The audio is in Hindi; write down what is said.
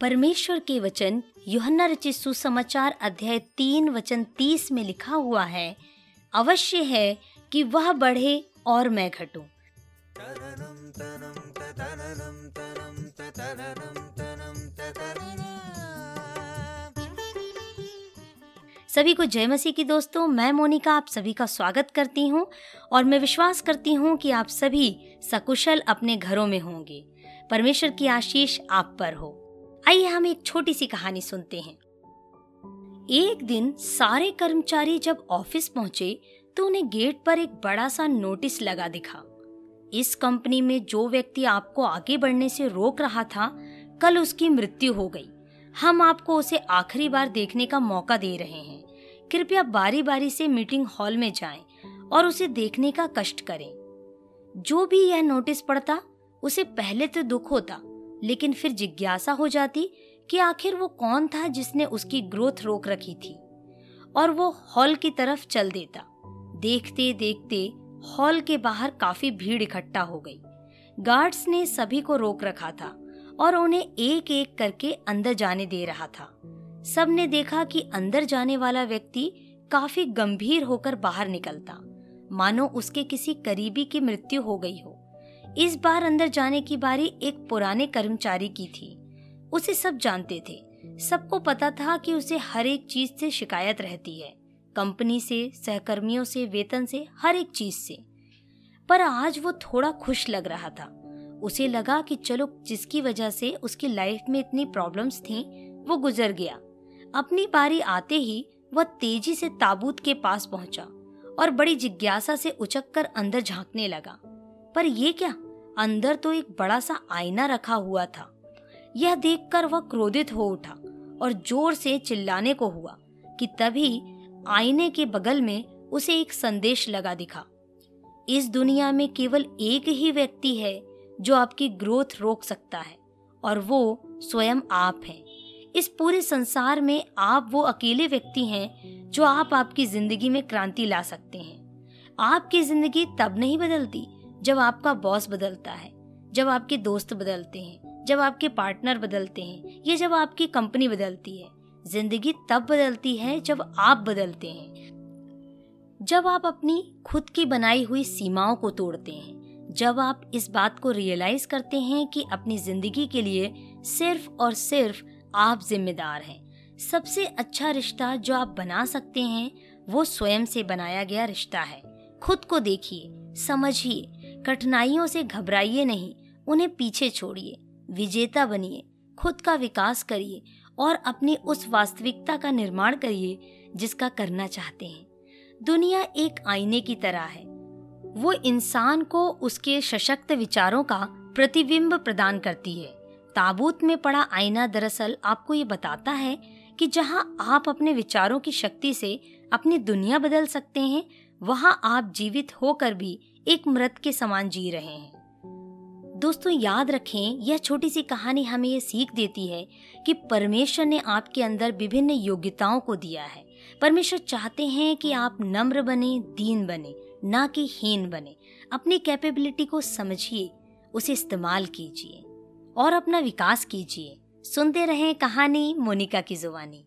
परमेश्वर के वचन युहन्ना रचित सुसमाचार अध्याय तीन वचन तीस में लिखा हुआ है अवश्य है कि वह बढ़े और मैं घटूं। सभी को जय मसीह की दोस्तों मैं मोनिका आप सभी का स्वागत करती हूँ और मैं विश्वास करती हूँ कि आप सभी सकुशल अपने घरों में होंगे। परमेश्वर की आशीष आप पर हो। आइए हम एक छोटी सी कहानी सुनते हैं। एक दिन सारे कर्मचारी जब ऑफ़िस पहुँचे तो उन्हें गेट पर एक बड़ा सा नोटिस लगा दिखा। इस कंपनी में जो व्यक्ति आपको आगे बढ़ने से रोक रहा था, कल उसकी मृत्यु हो गई। हम आपको उसे आखिरी बार देखने का मौका दे रहे हैं। कृपया बारी बारी से मीटिंग हॉल में जाएँ और उसे देखने का कष्ट करें। जो भी यह नोटिस पढ़ता, उसे पहले तो दुख होता। लेकिन फिर जिज्ञासा हो जाती कि आखिर वो कौन था जिसने उसकी ग्रोथ रोक रखी थी। और वो हॉल की तरफ़ चल देता। देखते देखते हॉल के बाहर काफ़ी भीड़ इकट्ठा हो गई। गार्ड्स ने सभी को रोक रखा था और उन्हें एक एक करके अंदर जाने दे रहा था। सबने देखा कि अंदर जाने वाला व्यक्ति काफ़ी गंभीर होकर बाहर निकलता। मानो उसके किसी करीबी की मृत्यु हो गई हो। इस बार अंदर जाने की बारी एक पुराने कर्मचारी की थी। उसे सब जानते थे। सबको पता था कि उसे हर एक चीज़ से शिकायत रहती है। कंपनी से, सहकर्मियों से, वेतन से, हर एक चीज़ से। पर आज वो थोड़ा खुश लग रहा था। उसे लगा कि चलो, जिसकी वजह से उसकी लाइफ में इतनी प्रॉब्लम्स थी, वो गुजर गया। अपनी बारी आते ही वह तेज़ी से ताबूत के पास पहुँचा और बड़ी जिज्ञासा से उचक कर अंदर झांकने लगा। पर ये क्या? अंदर तो एक बड़ा सा आईना रखा हुआ था। यह देखकर वह क्रोधित हो उठा और ज़ोर से चिल्लाने को हुआ कि तभी आईने के बगल में उसे एक संदेश लगा दिखा। इस दुनिया में केवल एक ही व्यक्ति है जो आपकी ग्रोथ रोक सकता है और वो स्वयं आप हैं। इस पूरे संसार में आप वो अकेले व्यक्ति हैं जो आप आपकी ज़िंदगी में क्रांति ला सकते हैं। आपकी ज़िंदगी तब नहीं बदलती जब आपका बॉस बदलता है, जब आपके दोस्त बदलते हैं, जब आपके पार्टनर बदलते हैं, या जब आपकी कंपनी बदलती है, ज़िंदगी तब बदलती है जब आप बदलते हैं। जब आप अपनी खुद की बनाई हुई सीमाओं को तोड़ते हैं, जब आप इस बात को रियलाइज़ करते हैं कि अपनी ज़िंदगी के लिए सिर्फ़ और सिर्फ़ आप जिम्मेदार हैं। सबसे अच्छा रिश्ता जो आप बना सकते हैं, वो स्वयं से बनाया गया रिश्ता है। खुद को देखिए, समझिए कठिनाइयों से घबराइए नहीं, उन्हें पीछे छोड़िए, विजेता बनिए, खुद का विकास करिए और अपनी उस वास्तविकता का निर्माण करिए जिसका करना चाहते हैं। दुनिया एक आईने की तरह है। वो इंसान को उसके सशक्त विचारों का प्रतिबिंब प्रदान करती है। ताबूत में पड़ा आईना दरअसल आपको ये बताता है कि जहाँ आप अपने विचारों की शक्ति से अपनी दुनिया बदल सकते हैं, वहाँ आप जीवित होकर भी एक मृत के समान जी रहे हैं। दोस्तों, याद रखें, यह छोटी सी कहानी हमें ये सीख देती है कि परमेश्वर ने आपके अंदर विभिन्न योग्यताओं को दिया है। परमेश्वर चाहते हैं कि आप नम्र बने, दीन बने, ना कि हीन बने। अपनी कैपेबिलिटी को समझिए, उसे इस्तेमाल कीजिए और अपना विकास कीजिए। सुनते रहें कहानी मोनिका की जुबानी